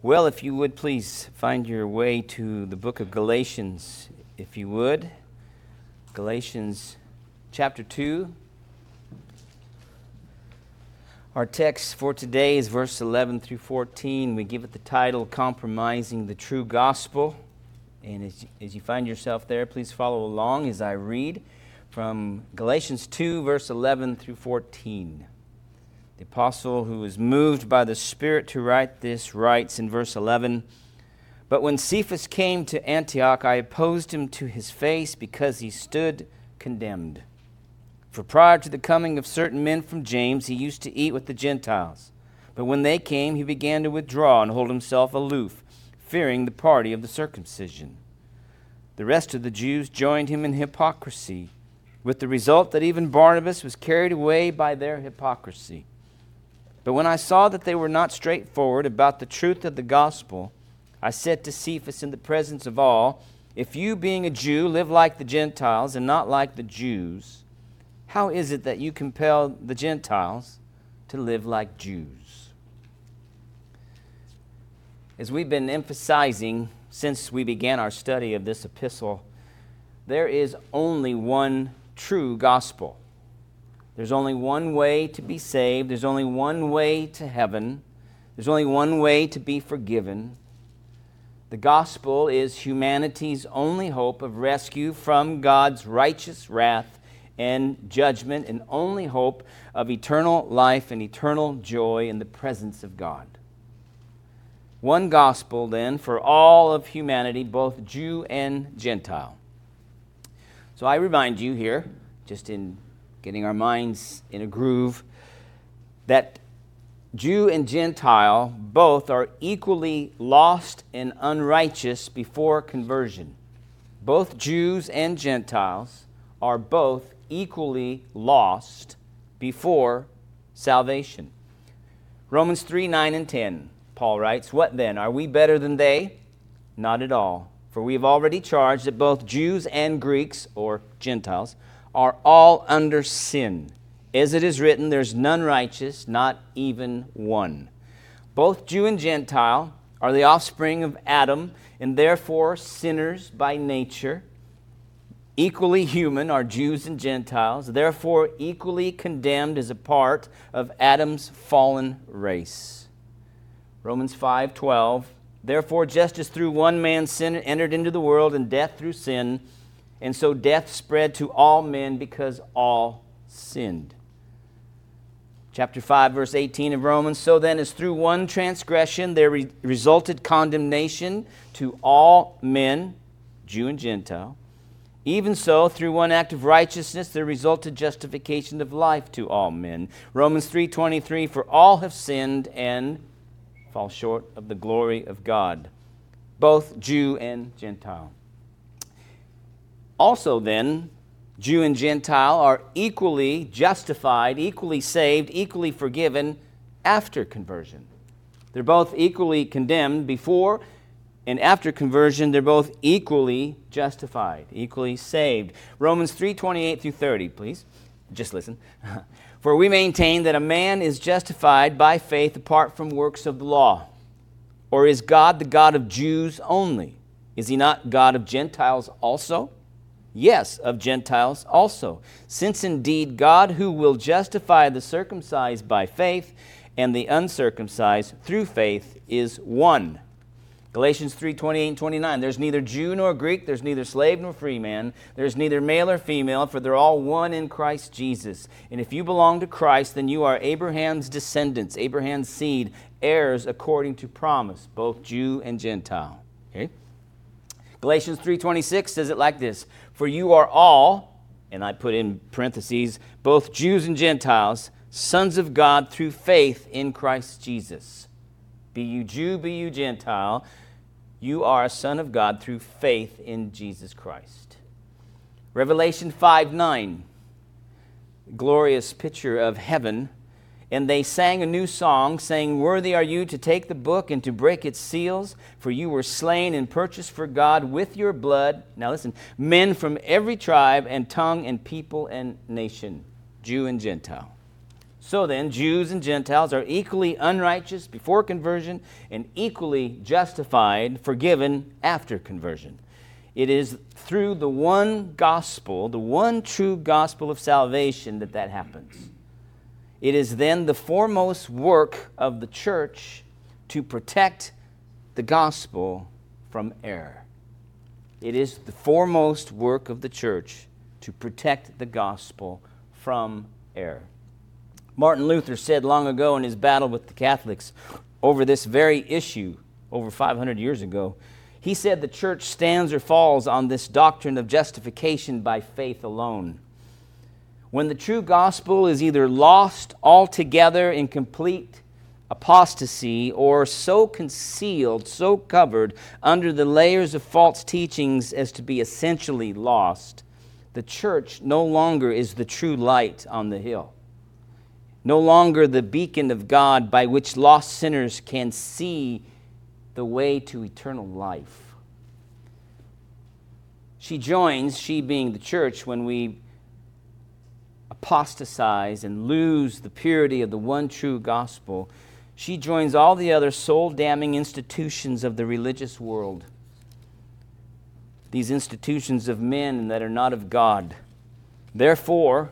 Well, if you would please find your way to the book of Galatians, if you would. Galatians chapter 2. Our text for today is verse 11 through 14. We give it the title Compromising the True Gospel. And as, as you find yourself there, please follow along as I read from Galatians 2, verse 11 through 14. The apostle who was moved by the Spirit to write this writes in verse 11 But when Cephas came to Antioch, I opposed him to his face because he stood condemned. For prior to the coming of certain men from James, he used to eat with the Gentiles. But when they came, he began to withdraw and hold himself aloof, fearing the party of the circumcision. The rest of the Jews joined him in hypocrisy, with the result that even Barnabas was carried away by their hypocrisy. But when I saw that they were not straightforward about the truth of the gospel, I said to Cephas in the presence of all, If you, being a Jew, live like the Gentiles and not like the Jews, how is it that you compel the Gentiles to live like Jews? As we've been emphasizing since we began our study of this epistle, there is only one true gospel. There's only one way to be saved. There's only one way to heaven. There's only one way to be forgiven. The gospel is humanity's only hope of rescue from God's righteous wrath and judgment, and only hope of eternal life and eternal joy in the presence of God. One gospel, then, for all of humanity, both Jew and Gentile. So I remind you here, just in getting our minds in a groove, that Jew and Gentile both are equally lost and unrighteous before conversion. Both Jews and Gentiles are both equally lost before salvation. Romans 3 9 and 10, Paul writes, What then? Are we better than they? Not at all. For we have already charged that both Jews and Greeks, or Gentiles, are all under sin. As it is written, there's none righteous, not even one. Both Jew and Gentile are the offspring of Adam, and therefore sinners by nature. Equally human are Jews and Gentiles, therefore equally condemned as a part of Adam's fallen race. Romans 5:12 Therefore just as through one man sin entered into the world and death through sin and so death spread to all men because all sinned. Chapter 5, verse 18 of Romans. So then, as through one transgression there re- resulted condemnation to all men, Jew and Gentile, even so, through one act of righteousness there resulted justification of life to all men. Romans 3:23 For all have sinned and fall short of the glory of God, both Jew and Gentile. Also, then, Jew and Gentile are equally justified, equally saved, equally forgiven after conversion. They're both equally condemned before and after conversion they're both equally justified, equally saved. Romans 3:28 through 30, please. Just listen. For we maintain that a man is justified by faith apart from works of the law. Or is God the God of Jews only? Is he not God of Gentiles also? Yes, of Gentiles also. Since indeed God, who will justify the circumcised by faith and the uncircumcised through faith, is one. Galatians 3 28 and 29. There's neither Jew nor Greek, there's neither slave nor free man, there's neither male or female, for they're all one in Christ Jesus. And if you belong to Christ, then you are Abraham's descendants, Abraham's seed, heirs according to promise, both Jew and Gentile. Okay? Galatians 3:26 says it like this, "For you are all, and I put in parentheses, both Jews and Gentiles, sons of God through faith in Christ Jesus." Be you Jew, be you Gentile, you are a son of God through faith in Jesus Christ. Revelation 5 9, glorious picture of heaven and they sang a new song, saying, Worthy are you to take the book and to break its seals, for you were slain and purchased for God with your blood. Now listen, men from every tribe and tongue and people and nation, Jew and Gentile. So then, Jews and Gentiles are equally unrighteous before conversion and equally justified, forgiven after conversion. It is through the one gospel, the one true gospel of salvation, that that happens. It is then the foremost work of the church to protect the gospel from error. It is the foremost work of the church to protect the gospel from error. Martin Luther said long ago in his battle with the Catholics over this very issue, over 500 years ago, he said the church stands or falls on this doctrine of justification by faith alone. When the true gospel is either lost altogether in complete apostasy or so concealed, so covered under the layers of false teachings as to be essentially lost, the church no longer is the true light on the hill no longer the beacon of God by which lost sinners can see the way to eternal life. She joins, she being the church, when we apostatize and lose the purity of the one true gospel. She joins all the other soul damning institutions of the religious world. These institutions of men that are not of God. Therefore,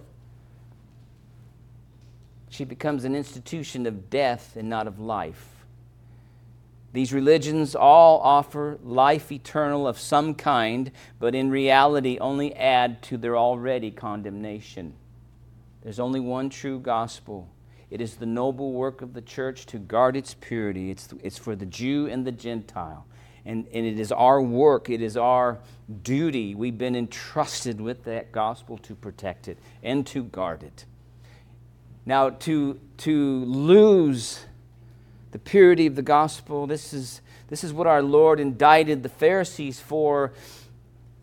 she becomes an institution of death and not of life. These religions all offer life eternal of some kind, but in reality only add to their already condemnation. There's only one true gospel. It is the noble work of the church to guard its purity. It's, it's for the Jew and the Gentile. And, and it is our work, it is our duty. We've been entrusted with that gospel to protect it and to guard it. Now, to, to lose the purity of the gospel, this is, this is what our Lord indicted the Pharisees for,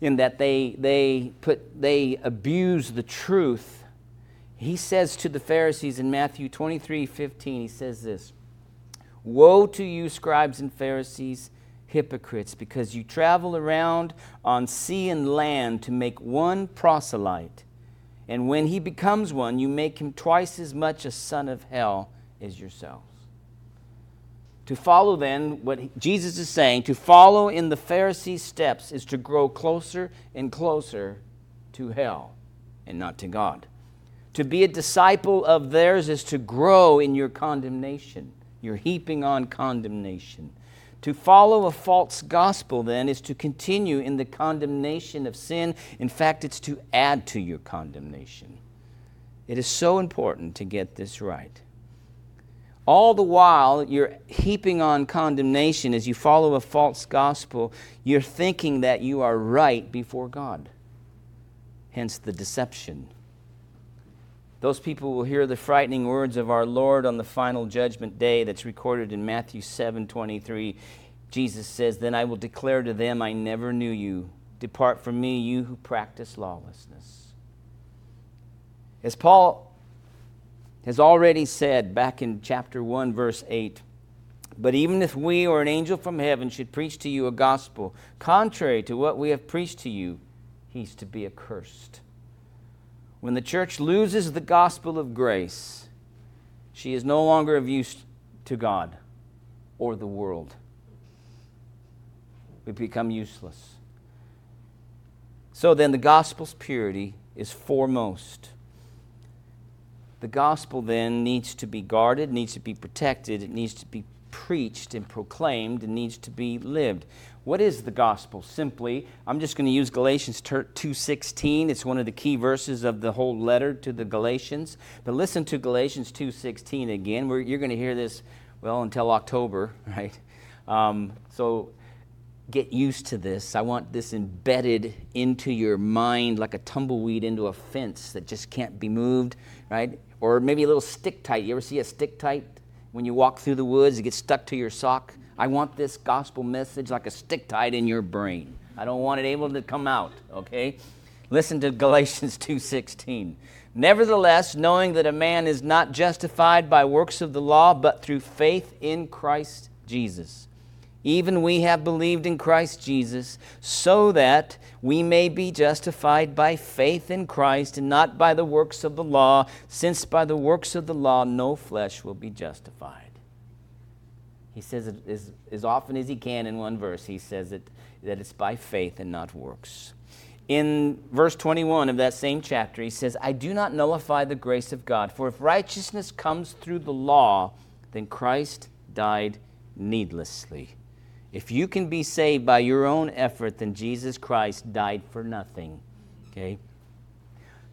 in that they, they, put, they abuse the truth. He says to the Pharisees in Matthew 23 15, he says this Woe to you, scribes and Pharisees, hypocrites, because you travel around on sea and land to make one proselyte. And when he becomes one, you make him twice as much a son of hell as yourselves. To follow, then, what Jesus is saying, to follow in the Pharisees' steps is to grow closer and closer to hell and not to God. To be a disciple of theirs is to grow in your condemnation. You're heaping on condemnation. To follow a false gospel, then, is to continue in the condemnation of sin. In fact, it's to add to your condemnation. It is so important to get this right. All the while you're heaping on condemnation as you follow a false gospel, you're thinking that you are right before God. Hence the deception. Those people will hear the frightening words of our Lord on the final judgment day that's recorded in Matthew 7 23. Jesus says, Then I will declare to them, I never knew you. Depart from me, you who practice lawlessness. As Paul has already said back in chapter 1, verse 8, but even if we or an angel from heaven should preach to you a gospel contrary to what we have preached to you, he's to be accursed. When the church loses the gospel of grace, she is no longer of use to God or the world. We become useless. So then, the gospel's purity is foremost. The gospel then needs to be guarded, needs to be protected, it needs to be preached and proclaimed, it needs to be lived. What is the gospel? Simply, I'm just going to use Galatians 2:16. It's one of the key verses of the whole letter to the Galatians. But listen to Galatians 2:16 again. We're, you're going to hear this well until October, right? Um, so get used to this. I want this embedded into your mind like a tumbleweed into a fence that just can't be moved, right? Or maybe a little stick tight. You ever see a stick tight when you walk through the woods? It gets stuck to your sock. I want this gospel message like a stick tight in your brain. I don't want it able to come out, okay? Listen to Galatians 2:16. Nevertheless, knowing that a man is not justified by works of the law, but through faith in Christ Jesus. even we have believed in Christ Jesus, so that we may be justified by faith in Christ and not by the works of the law, since by the works of the law no flesh will be justified. He says it as, as often as he can in one verse, he says it, that it's by faith and not works. In verse 21 of that same chapter, he says, I do not nullify the grace of God, for if righteousness comes through the law, then Christ died needlessly. If you can be saved by your own effort, then Jesus Christ died for nothing. Okay?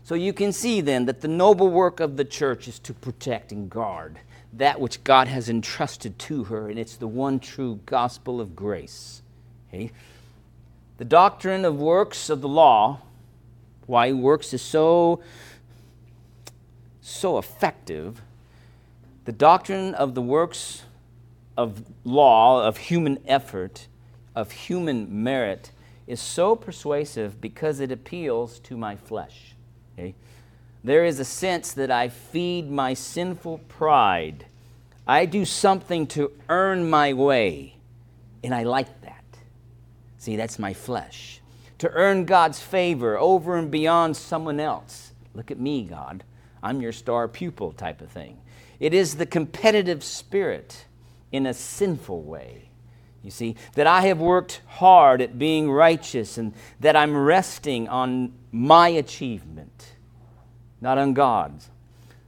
So you can see then that the noble work of the church is to protect and guard that which God has entrusted to her, and it's the one true gospel of grace. Okay? The doctrine of works of the law, why works is so so effective, the doctrine of the works of law, of human effort, of human merit, is so persuasive because it appeals to my flesh. Okay? There is a sense that I feed my sinful pride. I do something to earn my way, and I like that. See, that's my flesh. To earn God's favor over and beyond someone else. Look at me, God. I'm your star pupil type of thing. It is the competitive spirit in a sinful way. You see, that I have worked hard at being righteous and that I'm resting on my achievement, not on God's.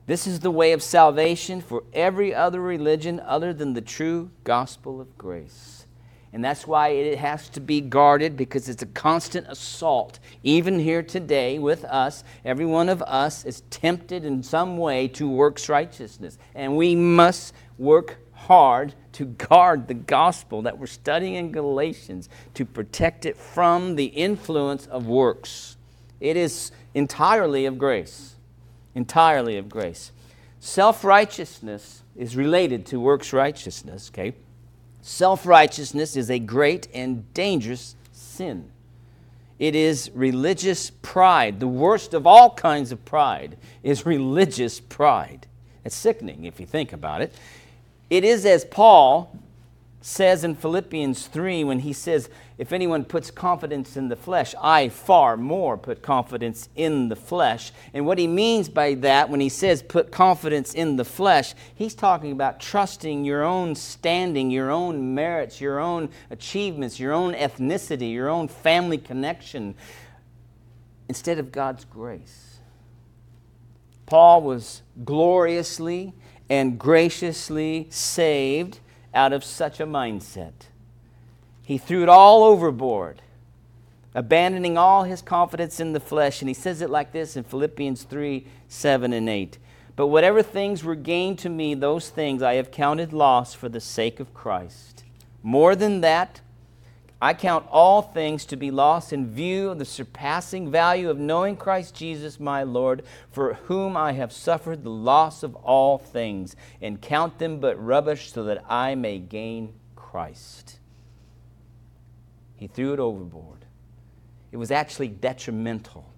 This is the way of salvation for every other religion other than the true gospel of grace. And that's why it has to be guarded because it's a constant assault. Even here today with us, every one of us is tempted in some way to works righteousness. And we must work hard to guard the gospel that we're studying in Galatians, to protect it from the influence of works. It is entirely of grace. Entirely of grace. Self righteousness is related to works righteousness, okay? Self righteousness is a great and dangerous sin. It is religious pride. The worst of all kinds of pride is religious pride. It's sickening if you think about it. It is as Paul says in Philippians 3 when he says, If anyone puts confidence in the flesh, I far more put confidence in the flesh. And what he means by that, when he says put confidence in the flesh, he's talking about trusting your own standing, your own merits, your own achievements, your own ethnicity, your own family connection, instead of God's grace. Paul was gloriously and graciously saved out of such a mindset. He threw it all overboard, abandoning all his confidence in the flesh. And he says it like this in Philippians 3 7 and 8. But whatever things were gained to me, those things I have counted loss for the sake of Christ. More than that, I count all things to be lost in view of the surpassing value of knowing Christ Jesus my Lord, for whom I have suffered the loss of all things, and count them but rubbish so that I may gain Christ. He threw it overboard. It was actually detrimental.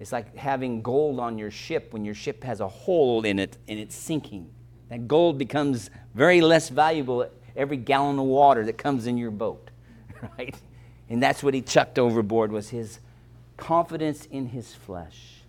It's like having gold on your ship when your ship has a hole in it and it's sinking. That gold becomes very less valuable every gallon of water that comes in your boat. right? And that's what he chucked overboard was his confidence in his flesh.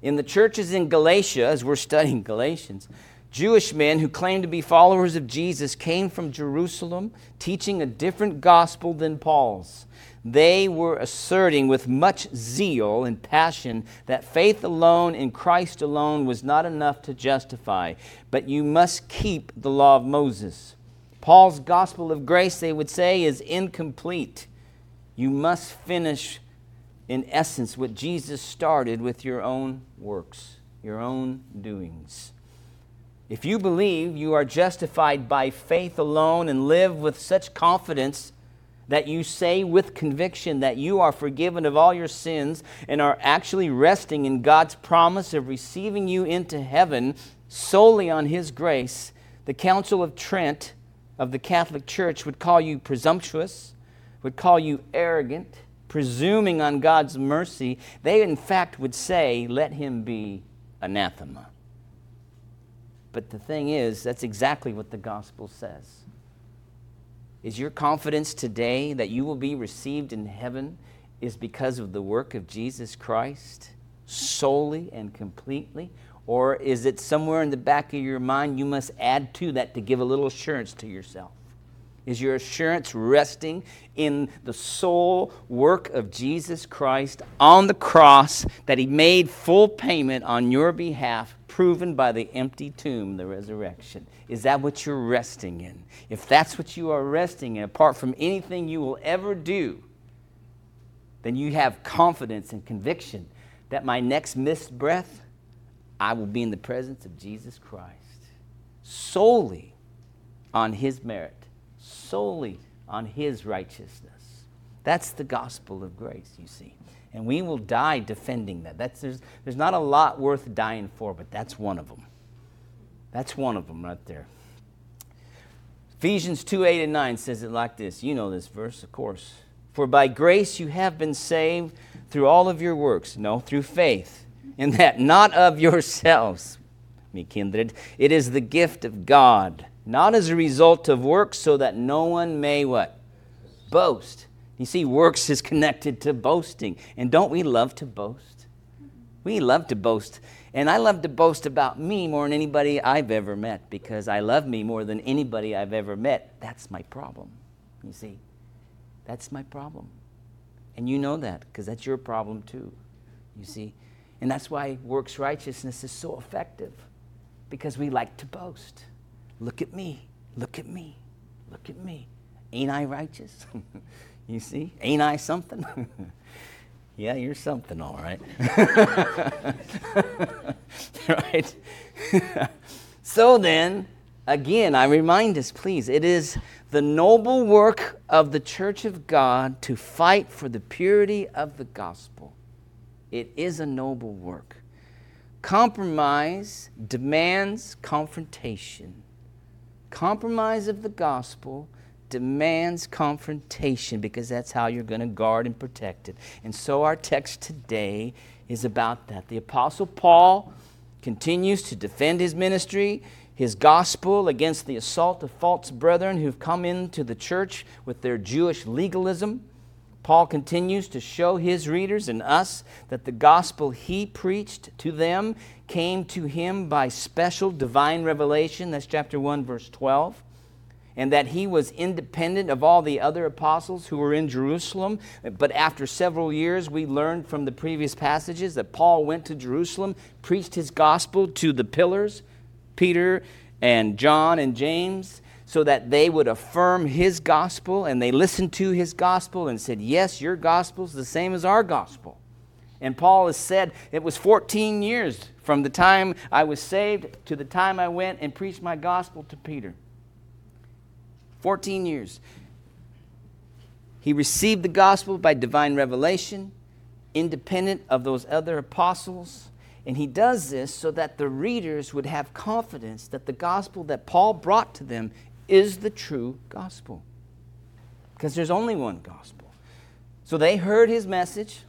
In the churches in Galatia, as we're studying Galatians, Jewish men who claimed to be followers of Jesus came from Jerusalem teaching a different gospel than Paul's. They were asserting with much zeal and passion that faith alone in Christ alone was not enough to justify, but you must keep the law of Moses. Paul's gospel of grace, they would say, is incomplete. You must finish, in essence, what Jesus started with your own works, your own doings. If you believe you are justified by faith alone and live with such confidence that you say with conviction that you are forgiven of all your sins and are actually resting in God's promise of receiving you into heaven solely on His grace, the Council of Trent of the Catholic Church would call you presumptuous, would call you arrogant, presuming on God's mercy. They, in fact, would say, Let him be anathema. But the thing is, that's exactly what the gospel says. Is your confidence today that you will be received in heaven is because of the work of Jesus Christ solely and completely? Or is it somewhere in the back of your mind you must add to that to give a little assurance to yourself? Is your assurance resting in the sole work of Jesus Christ on the cross that He made full payment on your behalf, proven by the empty tomb, the resurrection? Is that what you're resting in? If that's what you are resting in, apart from anything you will ever do, then you have confidence and conviction that my next missed breath, I will be in the presence of Jesus Christ solely on His merit solely on his righteousness. That's the gospel of grace, you see. And we will die defending that. That's, there's, there's not a lot worth dying for, but that's one of them. That's one of them right there. Ephesians 2 8 and 9 says it like this. You know this verse, of course. For by grace you have been saved through all of your works. No, through faith. And that not of yourselves, me kindred. It is the gift of God not as a result of works, so that no one may what? Boast. You see, works is connected to boasting. And don't we love to boast? We love to boast. And I love to boast about me more than anybody I've ever met because I love me more than anybody I've ever met. That's my problem. You see, that's my problem. And you know that because that's your problem too. You see, and that's why works righteousness is so effective because we like to boast. Look at me. Look at me. Look at me. Ain't I righteous? you see? Ain't I something? yeah, you're something, all right. right? so then, again, I remind us, please, it is the noble work of the church of God to fight for the purity of the gospel. It is a noble work. Compromise demands confrontation. Compromise of the gospel demands confrontation because that's how you're going to guard and protect it. And so our text today is about that. The Apostle Paul continues to defend his ministry, his gospel against the assault of false brethren who've come into the church with their Jewish legalism. Paul continues to show his readers and us that the gospel he preached to them came to him by special divine revelation. That's chapter 1, verse 12. And that he was independent of all the other apostles who were in Jerusalem. But after several years, we learned from the previous passages that Paul went to Jerusalem, preached his gospel to the pillars, Peter and John and James so that they would affirm his gospel and they listened to his gospel and said, Yes, your gospel is the same as our gospel. And Paul has said it was 14 years from the time I was saved to the time I went and preached my gospel to Peter. 14 years. He received the gospel by divine revelation, independent of those other apostles. And he does this so that the readers would have confidence that the gospel that Paul brought to them is the true gospel. Because there's only one gospel. So they heard his message,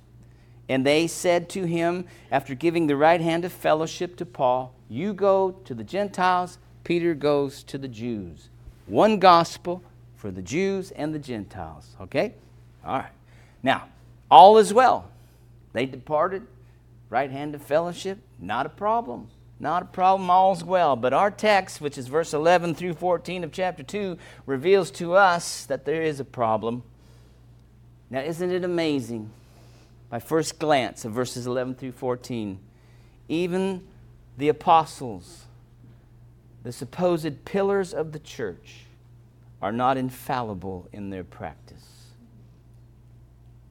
and they said to him, after giving the right hand of fellowship to Paul, You go to the Gentiles, Peter goes to the Jews. One gospel for the Jews and the Gentiles. Okay? All right. Now, all is well. They departed, right hand of fellowship, not a problem. Not a problem, all's well. But our text, which is verse 11 through 14 of chapter 2, reveals to us that there is a problem. Now, isn't it amazing? By first glance of verses 11 through 14, even the apostles, the supposed pillars of the church, are not infallible in their practice.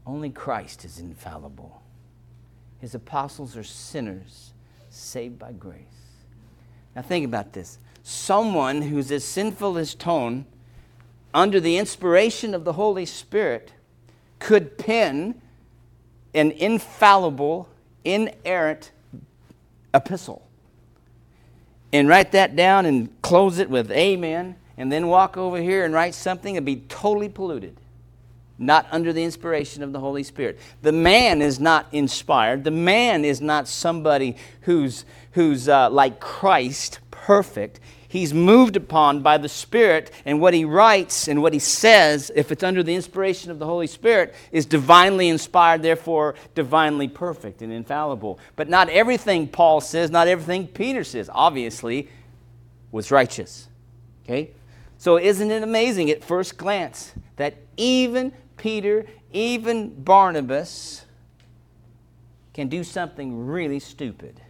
Only Christ is infallible. His apostles are sinners saved by grace. Now, think about this. Someone who's as sinful as Tone, under the inspiration of the Holy Spirit, could pen an infallible, inerrant epistle and write that down and close it with amen, and then walk over here and write something and be totally polluted not under the inspiration of the Holy Spirit. The man is not inspired. The man is not somebody who's, who's uh, like Christ, perfect. He's moved upon by the Spirit, and what he writes and what he says, if it's under the inspiration of the Holy Spirit, is divinely inspired, therefore divinely perfect and infallible. But not everything Paul says, not everything Peter says, obviously, was righteous. Okay? So, isn't it amazing at first glance that even Peter, even Barnabas, can do something really stupid?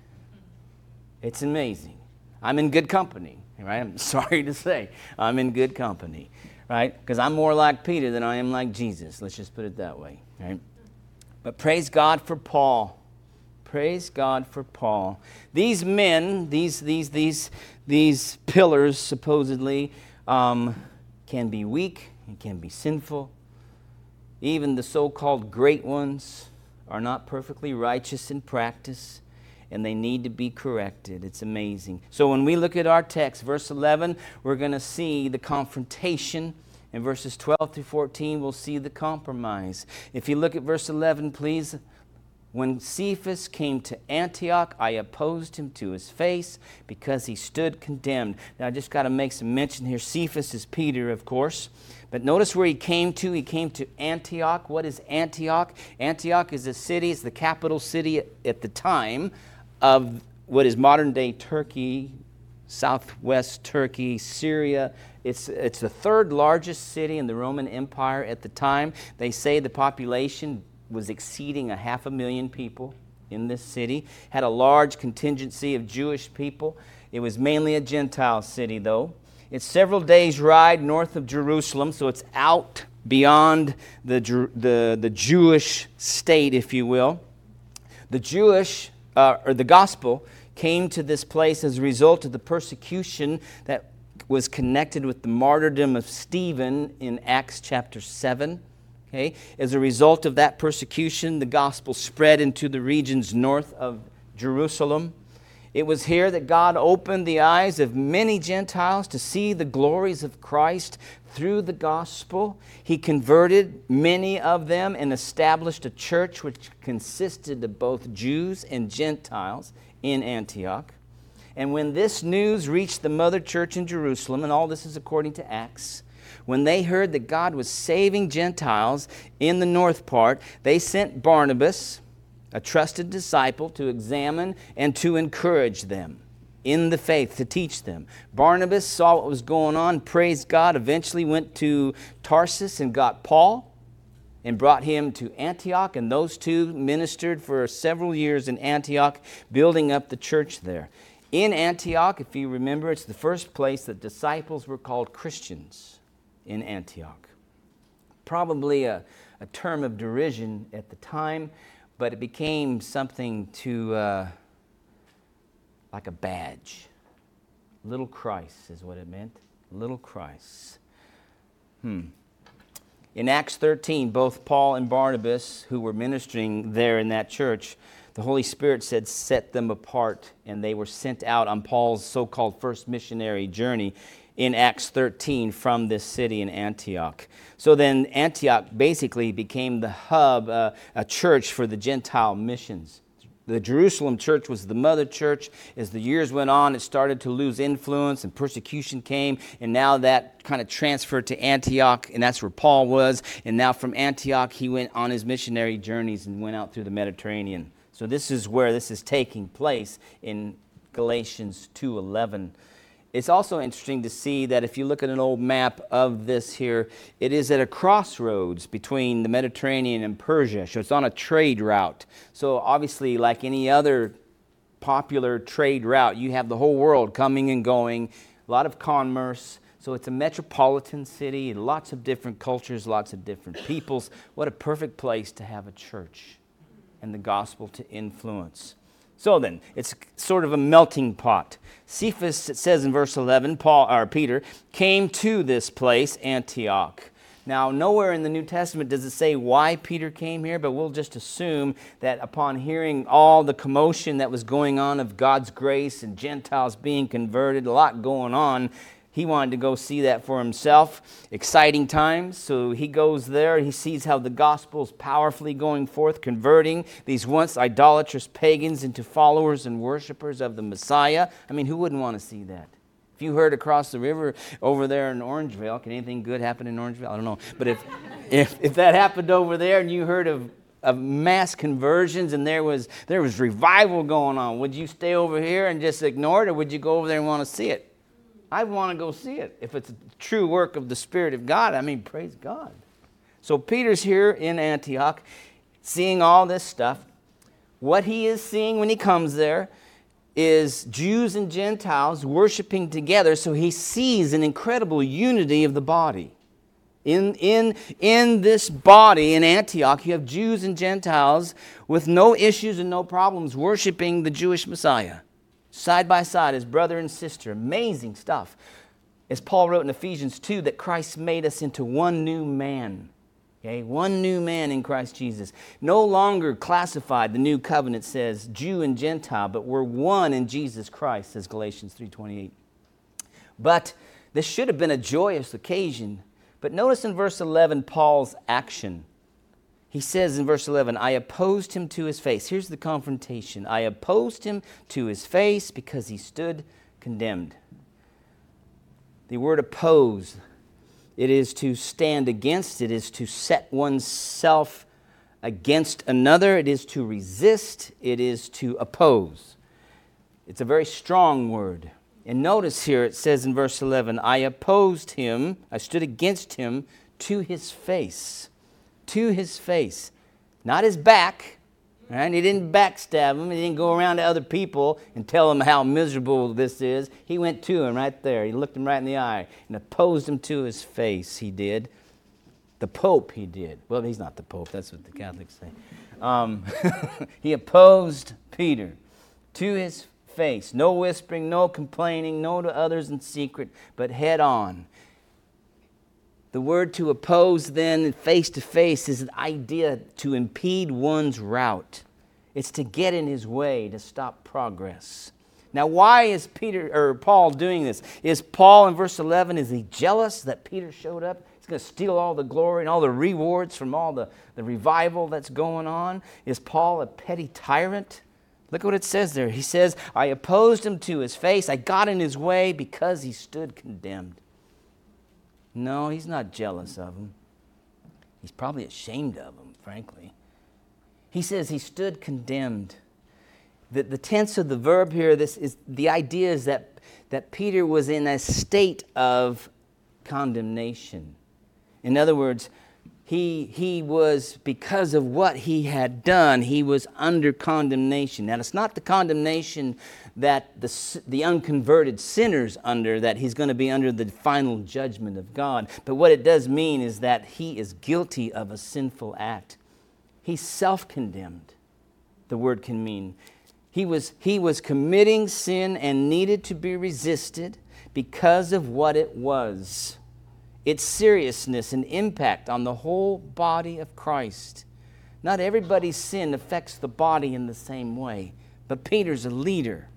It's amazing. I'm in good company, right? I'm sorry to say, I'm in good company, right? Because I'm more like Peter than I am like Jesus. Let's just put it that way, right? But praise God for Paul. Praise God for Paul. These men, these, these, these, these pillars, supposedly, um, can be weak and can be sinful. Even the so called great ones are not perfectly righteous in practice and they need to be corrected. It's amazing. So when we look at our text, verse 11, we're going to see the confrontation. In verses 12 through 14, we'll see the compromise. If you look at verse 11, please. When Cephas came to Antioch, I opposed him to his face because he stood condemned. Now, I just got to make some mention here. Cephas is Peter, of course. But notice where he came to. He came to Antioch. What is Antioch? Antioch is a city, it's the capital city at the time of what is modern day Turkey, southwest Turkey, Syria. It's, it's the third largest city in the Roman Empire at the time. They say the population was exceeding a half a million people in this city, had a large contingency of Jewish people. It was mainly a Gentile city, though. It's several days' ride north of Jerusalem, so it's out beyond the, the, the Jewish state, if you will. The Jewish, uh, or the gospel, came to this place as a result of the persecution that was connected with the martyrdom of Stephen in Acts chapter 7. Okay? As a result of that persecution, the gospel spread into the regions north of Jerusalem. It was here that God opened the eyes of many Gentiles to see the glories of Christ through the gospel. He converted many of them and established a church which consisted of both Jews and Gentiles in Antioch. And when this news reached the mother church in Jerusalem, and all this is according to Acts, when they heard that God was saving Gentiles in the north part, they sent Barnabas, a trusted disciple, to examine and to encourage them in the faith, to teach them. Barnabas saw what was going on, praised God, eventually went to Tarsus and got Paul and brought him to Antioch, and those two ministered for several years in Antioch, building up the church there. In Antioch, if you remember, it's the first place that disciples were called Christians in Antioch. Probably a, a term of derision at the time, but it became something to uh, like a badge. Little Christ is what it meant. Little Christ. Hmm. In Acts 13, both Paul and Barnabas, who were ministering there in that church, the Holy Spirit said, set them apart, and they were sent out on Paul's so called first missionary journey in Acts 13 from this city in Antioch. So then, Antioch basically became the hub, uh, a church for the Gentile missions. The Jerusalem church was the mother church. As the years went on, it started to lose influence and persecution came. And now that kind of transferred to Antioch, and that's where Paul was. And now from Antioch, he went on his missionary journeys and went out through the Mediterranean. So this is where this is taking place in Galatians 2:11 it's also interesting to see that if you look at an old map of this here, it is at a crossroads between the Mediterranean and Persia. So it's on a trade route. So obviously, like any other popular trade route, you have the whole world coming and going, a lot of commerce. So it's a metropolitan city, lots of different cultures, lots of different peoples. What a perfect place to have a church and the gospel to influence. So then, it's sort of a melting pot. Cephas, it says in verse 11, Paul or Peter came to this place, Antioch. Now, nowhere in the New Testament does it say why Peter came here, but we'll just assume that upon hearing all the commotion that was going on of God's grace and Gentiles being converted, a lot going on, he wanted to go see that for himself. Exciting times. So he goes there. He sees how the gospel is powerfully going forth, converting these once idolatrous pagans into followers and worshipers of the Messiah. I mean, who wouldn't want to see that? If you heard across the river over there in Orangevale, can anything good happen in Orangevale? I don't know. But if, if, if that happened over there and you heard of of mass conversions and there was there was revival going on would you stay over here and just ignore it or would you go over there and want to see it I want to go see it. If it's a true work of the Spirit of God, I mean, praise God. So Peter's here in Antioch, seeing all this stuff. What he is seeing when he comes there is Jews and Gentiles worshiping together, so he sees an incredible unity of the body. In, in, in this body in Antioch, you have Jews and Gentiles with no issues and no problems worshiping the Jewish Messiah side by side as brother and sister. Amazing stuff. As Paul wrote in Ephesians 2, that Christ made us into one new man. Okay, one new man in Christ Jesus. No longer classified, the new covenant says, Jew and Gentile, but we're one in Jesus Christ, says Galatians 3:28. But this should have been a joyous occasion. But notice in verse 11 Paul's action. He says in verse 11, I opposed him to his face. Here's the confrontation I opposed him to his face because he stood condemned. The word oppose, it is to stand against, it is to set oneself against another, it is to resist, it is to oppose. It's a very strong word. And notice here it says in verse 11, I opposed him, I stood against him to his face to his face, not his back. Right? He didn't backstab him. He didn't go around to other people and tell them how miserable this is. He went to him right there. He looked him right in the eye and opposed him to his face. He did. The Pope, he did. Well, he's not the Pope. That's what the Catholics say. Um, he opposed Peter to his face. No whispering, no complaining, no to others in secret, but head on. The word to oppose, then, face to face, is an idea to impede one's route. It's to get in his way, to stop progress. Now, why is Peter or Paul doing this? Is Paul in verse 11 is he jealous that Peter showed up? He's going to steal all the glory and all the rewards from all the, the revival that's going on. Is Paul a petty tyrant? Look what it says there. He says, I opposed him to his face. I got in his way because he stood condemned. No, he's not jealous of him. He's probably ashamed of him, frankly. He says he stood condemned. The, the tense of the verb here, this is the idea is that, that Peter was in a state of condemnation. In other words, he, he was, because of what he had done, he was under condemnation. Now, it's not the condemnation that the, the unconverted sinner's under, that he's going to be under the final judgment of God. But what it does mean is that he is guilty of a sinful act. He's self condemned, the word can mean. He was, he was committing sin and needed to be resisted because of what it was its seriousness and impact on the whole body of Christ. Not everybody's sin affects the body in the same way, but Peter's a leader,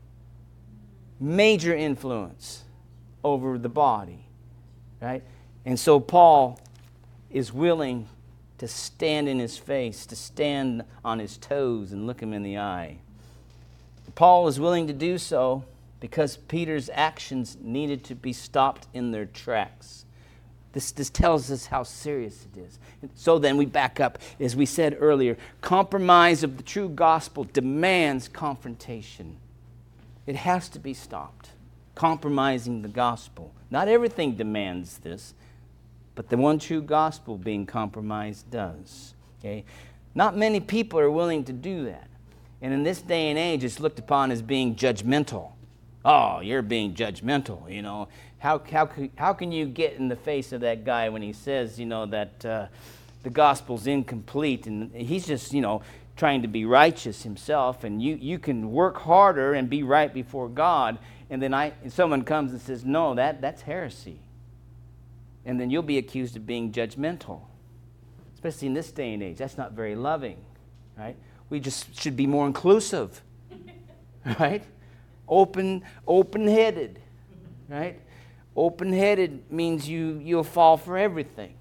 major influence over the body, right? And so Paul is willing to stand in his face, to stand on his toes and look him in the eye. Paul is willing to do so because Peter's actions needed to be stopped in their tracks. This, this tells us how serious it is. So then we back up. As we said earlier, compromise of the true gospel demands confrontation. It has to be stopped. Compromising the gospel. Not everything demands this, but the one true gospel being compromised does. Okay? Not many people are willing to do that. And in this day and age, it's looked upon as being judgmental. Oh, you're being judgmental, you know how, how, how can you get in the face of that guy when he says, you know, that uh, the gospel's incomplete and he's just, you know, trying to be righteous himself and you, you can work harder and be right before God and then I, and someone comes and says, no, that, that's heresy. And then you'll be accused of being judgmental, especially in this day and age. That's not very loving, right? We just should be more inclusive, right? Open, open-headed, right? Open headed means you, you'll fall for everything,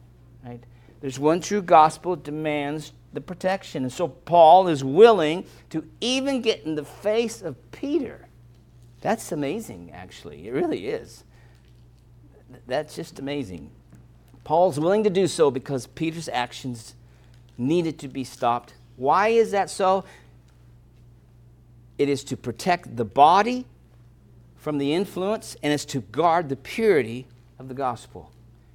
right? There's one true gospel that demands the protection. And so Paul is willing to even get in the face of Peter. That's amazing, actually. It really is. That's just amazing. Paul's willing to do so because Peter's actions needed to be stopped. Why is that so? It is to protect the body from the influence, and it's to guard the purity of the gospel.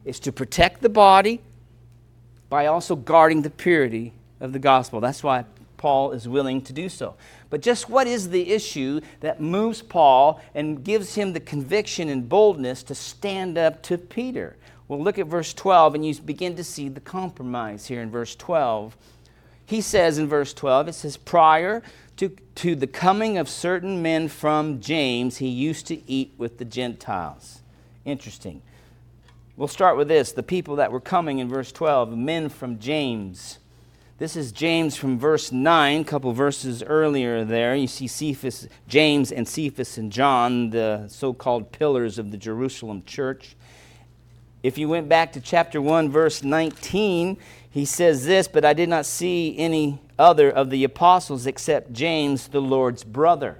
It's to protect the body by also guarding the purity of the gospel. That's why Paul is willing to do so. But just what is the issue that moves Paul and gives him the conviction and boldness to stand up to Peter? Well, look at verse 12, and you begin to see the compromise here in verse 12. He says in verse 12, it says, Prior to, to the coming of certain men from James, he used to eat with the Gentiles. Interesting. We'll start with this the people that were coming in verse 12, men from James. This is James from verse 9, a couple verses earlier there. You see Cephas, James and Cephas and John, the so called pillars of the Jerusalem church. If you went back to chapter 1, verse 19, he says this, but I did not see any other of the apostles except James, the Lord's brother.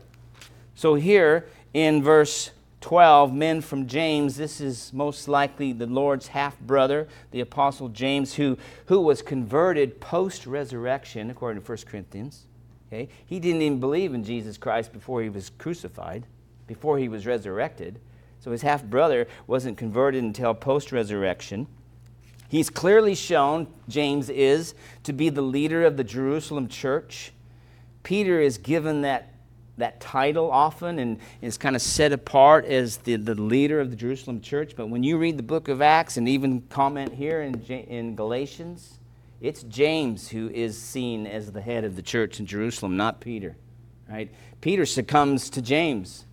So here in verse 12, men from James, this is most likely the Lord's half brother, the apostle James, who, who was converted post resurrection, according to 1 Corinthians. Okay? He didn't even believe in Jesus Christ before he was crucified, before he was resurrected. So his half brother wasn't converted until post resurrection. He's clearly shown, James is, to be the leader of the Jerusalem church. Peter is given that, that title often and is kind of set apart as the, the leader of the Jerusalem church. But when you read the book of Acts and even comment here in, in Galatians, it's James who is seen as the head of the church in Jerusalem, not Peter. Right? Peter succumbs to James.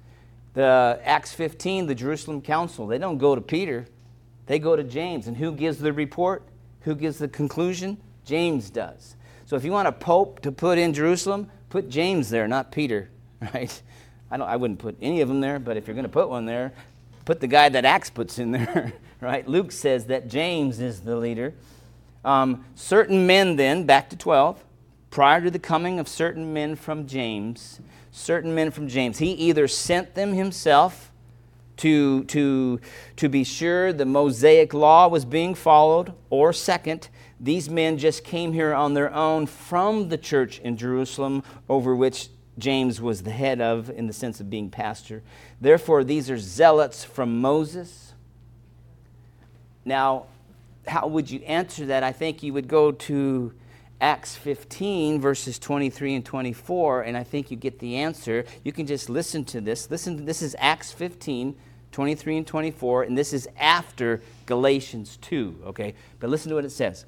The Acts 15, the Jerusalem council, they don't go to Peter. They go to James. And who gives the report? Who gives the conclusion? James does. So if you want a pope to put in Jerusalem, put James there, not Peter, right? I, don't, I wouldn't put any of them there, but if you're going to put one there, put the guy that Acts puts in there, right? Luke says that James is the leader. Um, certain men, then, back to 12, prior to the coming of certain men from James, certain men from James, he either sent them himself to, to, to be sure the Mosaic law was being followed, or second, these men just came here on their own from the church in Jerusalem, over which James was the head of in the sense of being pastor. Therefore, these are zealots from Moses. Now, how would you answer that? I think you would go to Acts 15, verses 23 and 24, and I think you get the answer. You can just listen to this. Listen, this is Acts 15, 23 and 24, and this is after Galatians 2, okay? But listen to what it says.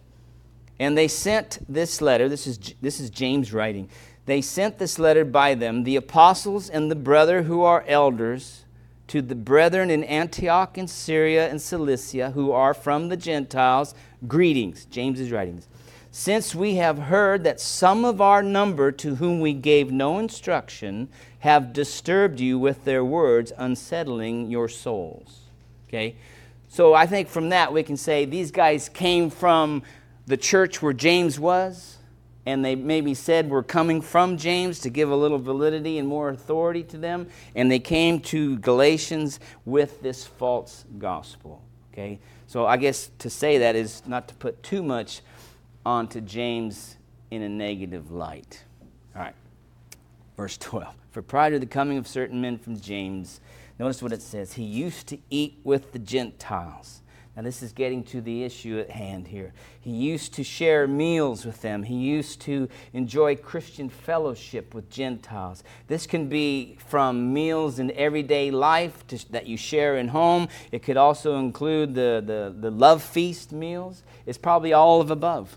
And they sent this letter, this is, this is James writing. They sent this letter by them, the apostles and the brother who are elders, to the brethren in Antioch and Syria and Cilicia who are from the Gentiles, greetings. James is writing this. Since we have heard that some of our number to whom we gave no instruction have disturbed you with their words, unsettling your souls. Okay? So I think from that we can say these guys came from the church where James was, and they maybe said we're coming from James to give a little validity and more authority to them, and they came to Galatians with this false gospel. Okay? So I guess to say that is not to put too much onto James in a negative light. All right, verse 12. For prior to the coming of certain men from James, notice what it says. He used to eat with the Gentiles. Now, this is getting to the issue at hand here. He used to share meals with them. He used to enjoy Christian fellowship with Gentiles. This can be from meals in everyday life to, that you share in home. It could also include the, the, the love feast meals. It's probably all of above.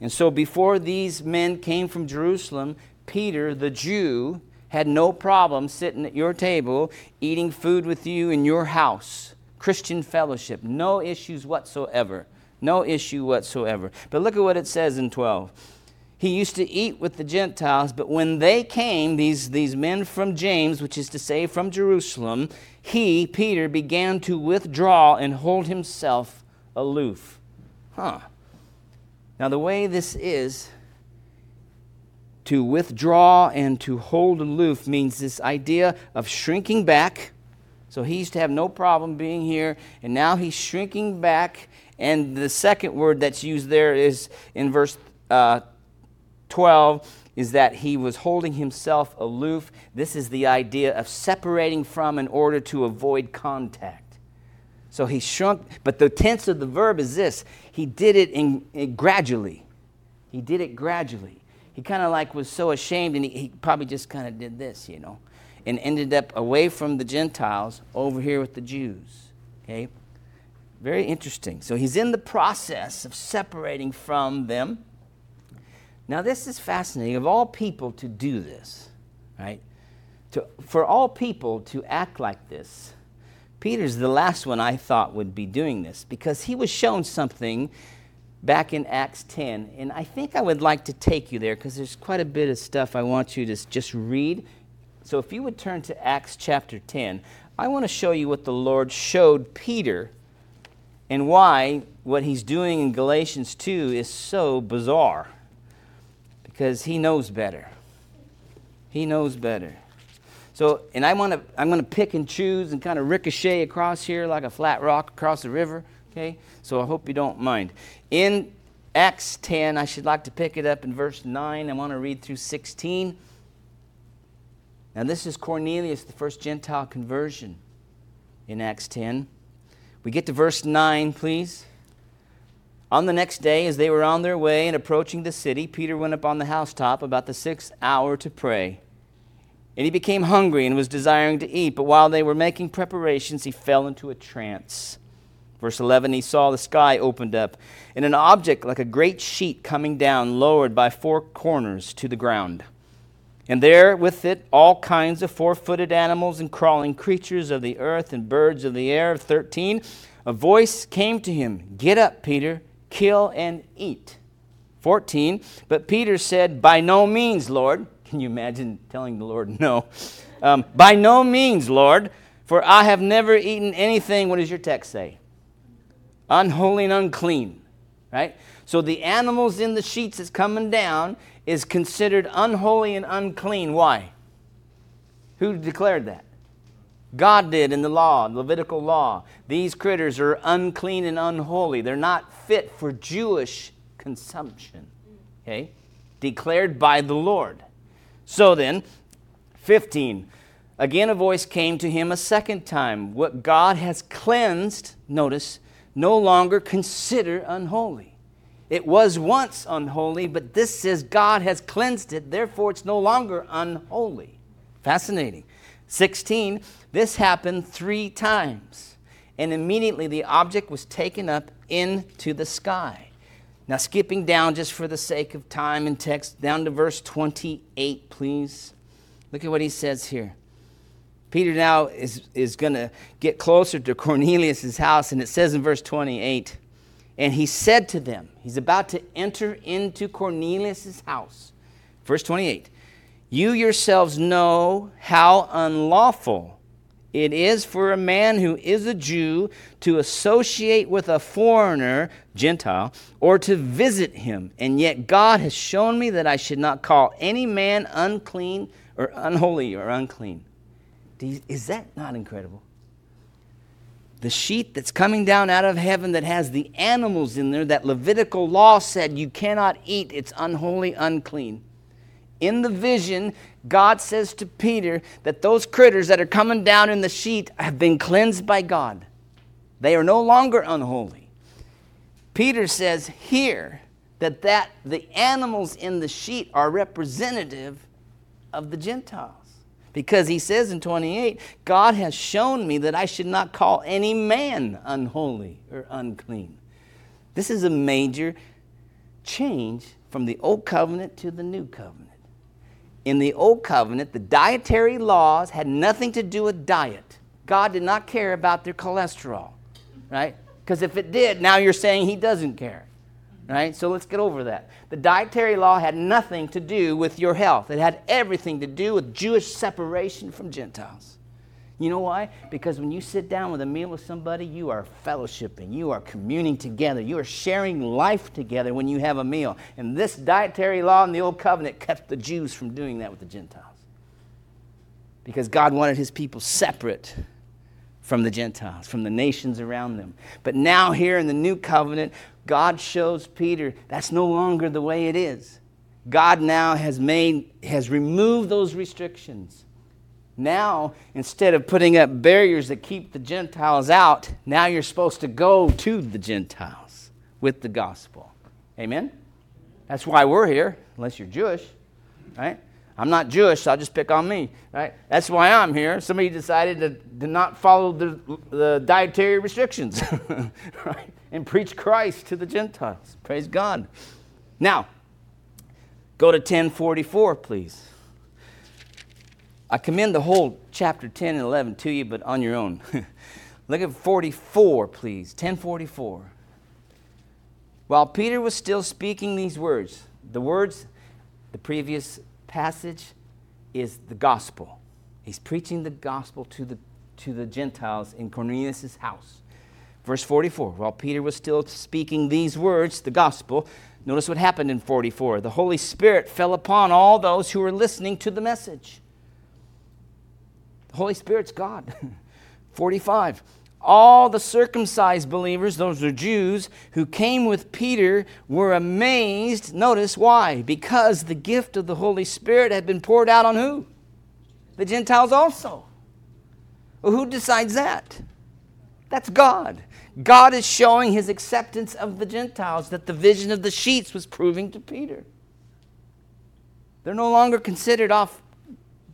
And so before these men came from Jerusalem, Peter, the Jew, had no problem sitting at your table, eating food with you in your house. Christian fellowship, no issues whatsoever. No issue whatsoever. But look at what it says in 12. he used to eat with the Gentiles, but when they came, these, these men from James, which is to say from Jerusalem, he, Peter, began to withdraw and hold himself aloof. Huh. Now, the way this is, to withdraw and to hold aloof means this idea of shrinking back. So he used to have no problem being here, and now he's shrinking back. And the second word that's used there is in verse uh, 12 is that he was holding himself aloof. This is the idea of separating from in order to avoid contact. So he shrunk, but the tense of the verb is this he did it in, in gradually. He did it gradually. He kind of like was so ashamed and he, he probably just kind of did this, you know, and ended up away from the Gentiles over here with the Jews. Okay? Very interesting. So he's in the process of separating from them. Now, this is fascinating. Of all people to do this, right? To, for all people to act like this, Peter's the last one I thought would be doing this because he was shown something back in Acts 10. And I think I would like to take you there because there's quite a bit of stuff I want you to just read. So if you would turn to Acts chapter 10, I want to show you what the Lord showed Peter and why what he's doing in Galatians 2 is so bizarre because he knows better. He knows better. So, and I want to, I'm going to pick and choose and kind of ricochet across here like a flat rock across the river. Okay? So I hope you don't mind. In Acts 10, I should like to pick it up in verse 9. I want to read through 16. Now, this is Cornelius, the first Gentile conversion in Acts 10. We get to verse 9, please. On the next day, as they were on their way and approaching the city, Peter went up on the housetop about the sixth hour to pray. And he became hungry and was desiring to eat, but while they were making preparations, he fell into a trance. Verse 11 He saw the sky opened up, and an object like a great sheet coming down, lowered by four corners to the ground. And there with it all kinds of four footed animals and crawling creatures of the earth and birds of the air. 13 A voice came to him Get up, Peter kill and eat. 14. But Peter said, By no means, Lord. Can you imagine telling the Lord no? Um, By no means, Lord, for I have never eaten anything. What does your text say? Unholy and unclean, right? So the animals in the sheets that's coming down is considered unholy and unclean. Why? Who declared that? God did in the law, Levitical law. These critters are unclean and unholy. They're not fit for Jewish consumption. Okay? Declared by the Lord. So then, 15. Again, a voice came to him a second time. What God has cleansed, notice, no longer consider unholy. It was once unholy, but this says God has cleansed it, therefore it's no longer unholy. Fascinating. 16, this happened three times, and immediately the object was taken up into the sky. Now, skipping down just for the sake of time and text, down to verse 28, please. Look at what he says here. Peter now is, is going to get closer to Cornelius' house, and it says in verse 28 And he said to them, He's about to enter into Cornelius' house. Verse 28 you yourselves know how unlawful it is for a man who is a Jew to associate with a foreigner, Gentile, or to visit him. And yet God has shown me that I should not call any man unclean or unholy or unclean. Is that not incredible? The sheet that's coming down out of heaven that has the animals in there that Levitical law said you cannot eat, it's unholy, unclean in the vision, God says to Peter that those critters that are coming down in the sheet have been cleansed by God. They are no longer unholy. Peter says here that, that the animals in the sheet are representative of the Gentiles. Because he says in 28, God has shown me that I should not call any man unholy or unclean. This is a major change from the old covenant to the new covenant in the Old Covenant, the dietary laws had nothing to do with diet. God did not care about their cholesterol, right? Because if it did, now you're saying He doesn't care. right? So let's get over that. The dietary law had nothing to do with your health, it had everything to do with Jewish separation from Gentiles. You know why? Because when you sit down with a meal with somebody, you are fellowshipping, you are communing together, you are sharing life together when you have a meal. And this dietary law in the Old Covenant kept the Jews from doing that with the Gentiles. Because God wanted his people separate from the Gentiles, from the nations around them. But now, here in the New Covenant, God shows Peter that's no longer the way it is. God now has made, has removed those restrictions. Now, instead of putting up barriers that keep the Gentiles out, now you're supposed to go to the Gentiles with the gospel. Amen? That's why we're here, unless you're Jewish, right? I'm not Jewish, so I'll just pick on me, right? That's why I'm here. Somebody decided to, to not follow the, the dietary restrictions, right? And preach Christ to the Gentiles. Praise God. Now, go to 1044, please. I commend the whole chapter 10 and 11 to you, but on your own. Look at 44, please. 1044. While Peter was still speaking these words, the words, the previous passage is the gospel. He's preaching the gospel to the, to the Gentiles in Cornelius' house. Verse 44 While Peter was still speaking these words, the gospel, notice what happened in 44. The Holy Spirit fell upon all those who were listening to the message. Holy Spirit's God. 45. All the circumcised believers, those are Jews, who came with Peter were amazed. Notice why? Because the gift of the Holy Spirit had been poured out on who? The Gentiles also. Well, who decides that? That's God. God is showing his acceptance of the Gentiles that the vision of the sheets was proving to Peter. They're no longer considered off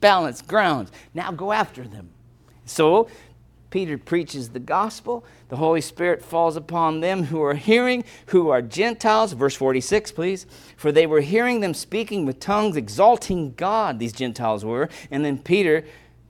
balanced grounds. Now go after them. So Peter preaches the gospel. The Holy Spirit falls upon them who are hearing, who are Gentiles. Verse 46, please. For they were hearing them speaking with tongues, exalting God, these Gentiles were. And then Peter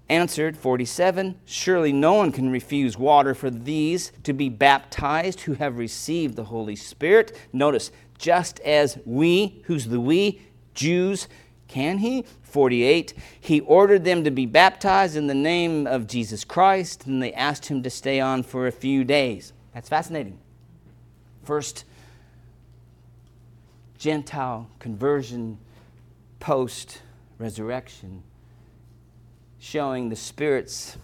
answered, 47, Surely no one can refuse water for these to be baptized who have received the Holy Spirit. Notice, just as we, who's the we? Jews, can he? 48. He ordered them to be baptized in the name of Jesus Christ, and they asked him to stay on for a few days. That's fascinating. First, Gentile conversion post resurrection, showing the Spirit's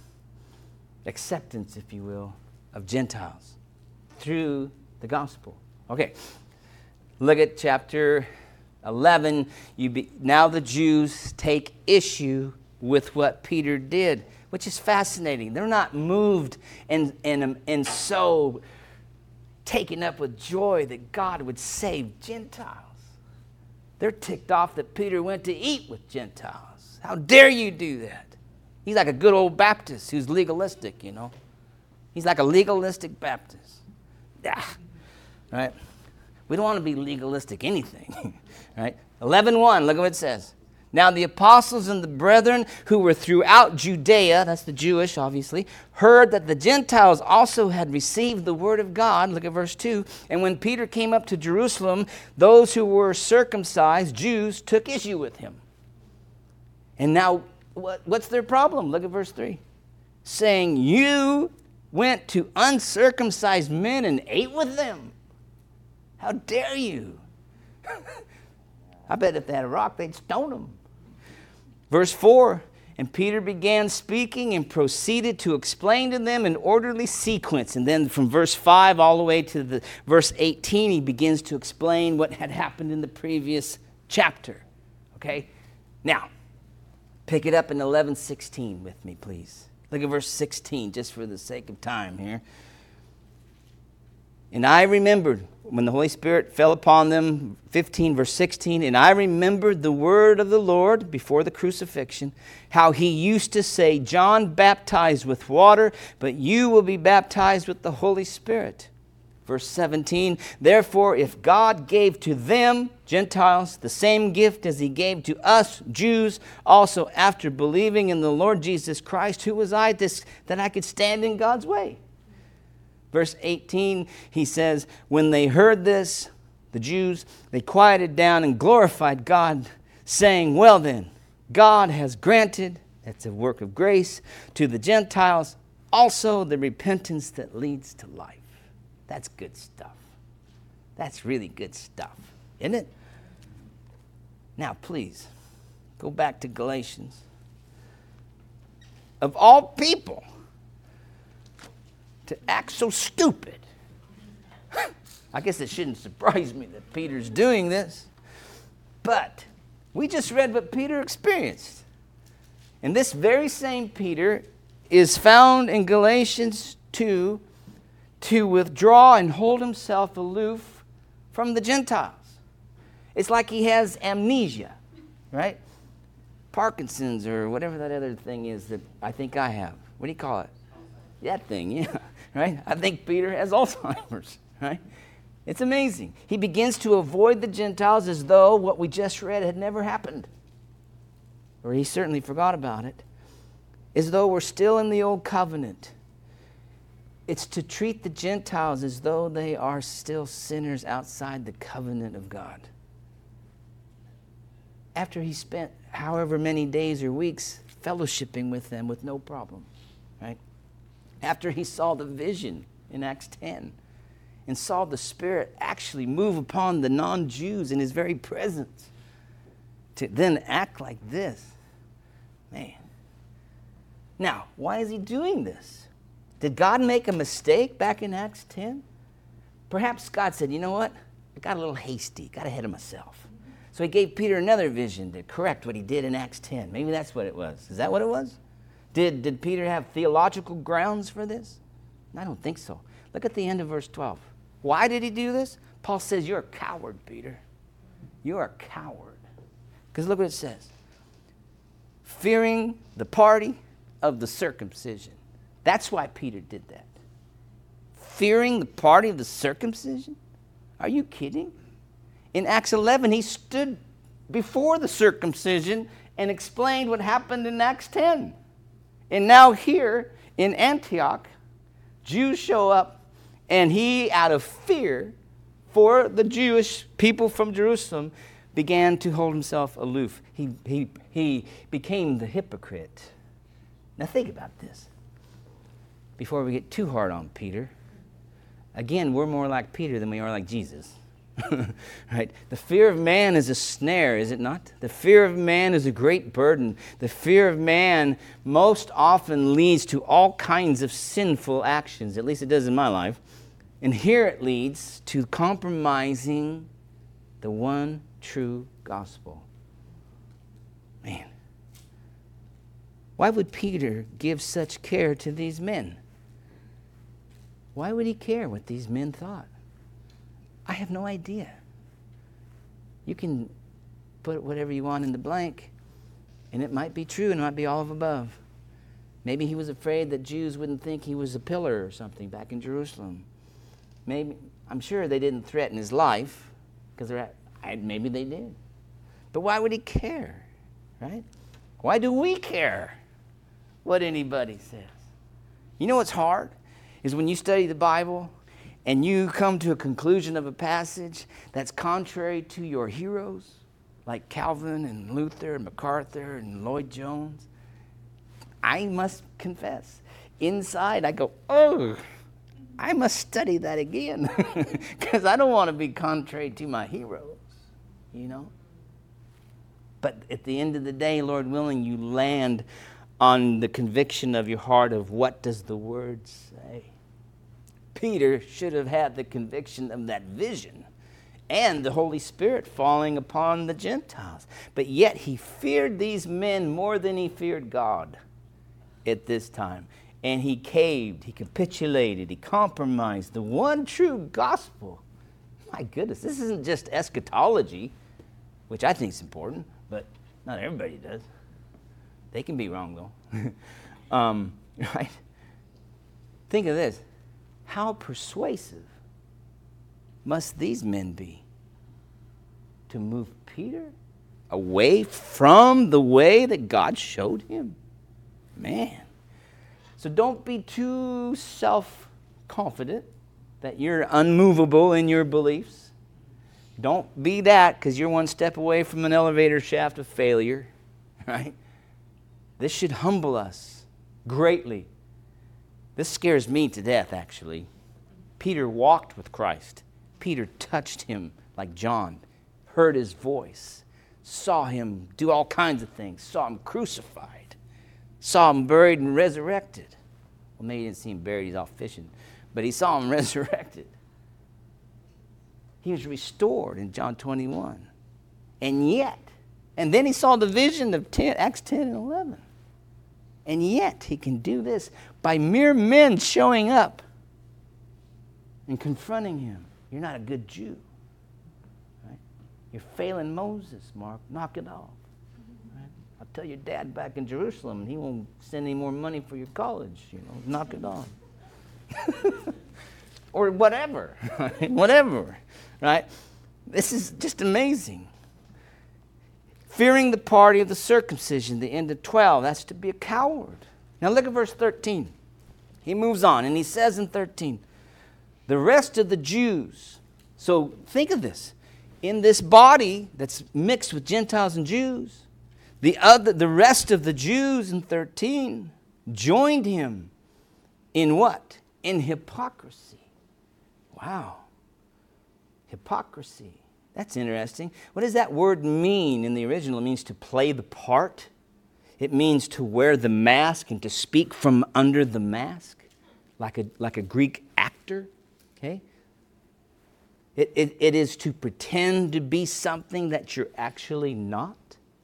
acceptance, if you will, of Gentiles through the gospel. Okay, look at chapter 11, you be, now the Jews take issue with what Peter did, which is fascinating. They're not moved and, and, and so taken up with joy that God would save Gentiles. They're ticked off that Peter went to eat with Gentiles. How dare you do that? He's like a good old Baptist who's legalistic, you know. He's like a legalistic Baptist. Yeah. Right? We don't want to be legalistic anything. right? 11.1, look at what it says. Now the apostles and the brethren who were throughout Judea, that's the Jewish obviously, heard that the Gentiles also had received the word of God. Look at verse 2. And when Peter came up to Jerusalem, those who were circumcised, Jews, took issue with him. And now, what, what's their problem? Look at verse 3. Saying, You went to uncircumcised men and ate with them. How dare you? I bet if they had a rock, they'd stone them. Verse 4 And Peter began speaking and proceeded to explain to them in orderly sequence. And then from verse 5 all the way to the verse 18, he begins to explain what had happened in the previous chapter. Okay? Now, pick it up in 11:16 with me, please. Look at verse 16, just for the sake of time here. And I remembered when the Holy Spirit fell upon them, 15, verse 16, and I remembered the word of the Lord before the crucifixion, how he used to say, John baptized with water, but you will be baptized with the Holy Spirit. Verse 17, therefore, if God gave to them, Gentiles, the same gift as he gave to us, Jews, also after believing in the Lord Jesus Christ, who was I this, that I could stand in God's way? Verse 18, he says, When they heard this, the Jews, they quieted down and glorified God, saying, Well then, God has granted, that's a work of grace, to the Gentiles also the repentance that leads to life. That's good stuff. That's really good stuff, isn't it? Now, please, go back to Galatians. Of all people, to act so stupid. I guess it shouldn't surprise me that Peter's doing this. But we just read what Peter experienced. And this very same Peter is found in Galatians 2 to withdraw and hold himself aloof from the Gentiles. It's like he has amnesia, right? Parkinson's or whatever that other thing is that I think I have. What do you call it? That thing, yeah, right? I think Peter has Alzheimer's, right? It's amazing. He begins to avoid the Gentiles as though what we just read had never happened. Or he certainly forgot about it. As though we're still in the old covenant. It's to treat the Gentiles as though they are still sinners outside the covenant of God. After he spent however many days or weeks fellowshipping with them with no problem, right? After he saw the vision in Acts 10 and saw the Spirit actually move upon the non Jews in his very presence. To then act like this. Man. Now, why is he doing this? Did God make a mistake back in Acts 10? Perhaps God said, you know what? I got a little hasty, got ahead of myself. So he gave Peter another vision to correct what he did in Acts 10. Maybe that's what it was. Is that what it was? Did, did Peter have theological grounds for this? I don't think so. Look at the end of verse 12. Why did he do this? Paul says, You're a coward, Peter. You're a coward. Because look what it says fearing the party of the circumcision. That's why Peter did that. Fearing the party of the circumcision? Are you kidding? In Acts 11, he stood before the circumcision and explained what happened in Acts 10. And now, here in Antioch, Jews show up and he, out of fear for the Jewish people from Jerusalem, began to hold himself aloof. He, he, he became the hypocrite. Now, think about this. Before we get too hard on Peter, again, we're more like Peter than we are like Jesus. right? The fear of man is a snare, is it not? The fear of man is a great burden. The fear of man most often leads to all kinds of sinful actions. At least it does in my life. And here it leads to compromising the one true gospel. Man, why would Peter give such care to these men? Why would he care what these men thought? I have no idea. You can put whatever you want in the blank, and it might be true and it might be all of above. Maybe he was afraid that Jews wouldn't think he was a pillar or something back in Jerusalem. Maybe I'm sure they didn't threaten his life because maybe they did. But why would he care, right? Why do we care what anybody says? You know what's hard is when you study the Bible and you come to a conclusion of a passage that's contrary to your heroes, like Calvin and Luther and MacArthur and Lloyd Jones. I must confess, inside I go, oh, I must study that again because I don't want to be contrary to my heroes, you know? But at the end of the day, Lord willing, you land on the conviction of your heart of what does the word say? Peter should have had the conviction of that vision and the Holy Spirit falling upon the Gentiles. But yet he feared these men more than he feared God at this time and he caved, he capitulated, he compromised the one true gospel. My goodness, this isn't just eschatology, which I think is important, but not everybody does. They can be wrong though. um, right? Think of this. How persuasive must these men be to move Peter away from the way that God showed him? Man. So don't be too self confident that you're unmovable in your beliefs. Don't be that because you're one step away from an elevator shaft of failure, right? This should humble us greatly. This scares me to death, actually. Peter walked with Christ. Peter touched him like John, heard his voice, saw him do all kinds of things, saw him crucified, saw him buried and resurrected. Well, maybe he didn't see him buried, he's off fishing, but he saw him resurrected. He was restored in John 21. And yet, and then he saw the vision of 10, Acts 10 and 11. And yet, he can do this by mere men showing up and confronting him. You're not a good Jew. Right? You're failing Moses, Mark. Knock it off. Right? I'll tell your dad back in Jerusalem, and he won't send any more money for your college. You know, knock it off. or whatever, whatever, right? This is just amazing. Fearing the party of the circumcision, the end of 12, that's to be a coward. Now look at verse 13. He moves on, and he says in 13, the rest of the Jews. So think of this. In this body that's mixed with Gentiles and Jews, the, other, the rest of the Jews in 13 joined him in what? In hypocrisy. Wow. Hypocrisy. That's interesting. What does that word mean in the original? It means to play the part. It means to wear the mask and to speak from under the mask, like a, like a Greek actor. Okay? It, it, it is to pretend to be something that you're actually not.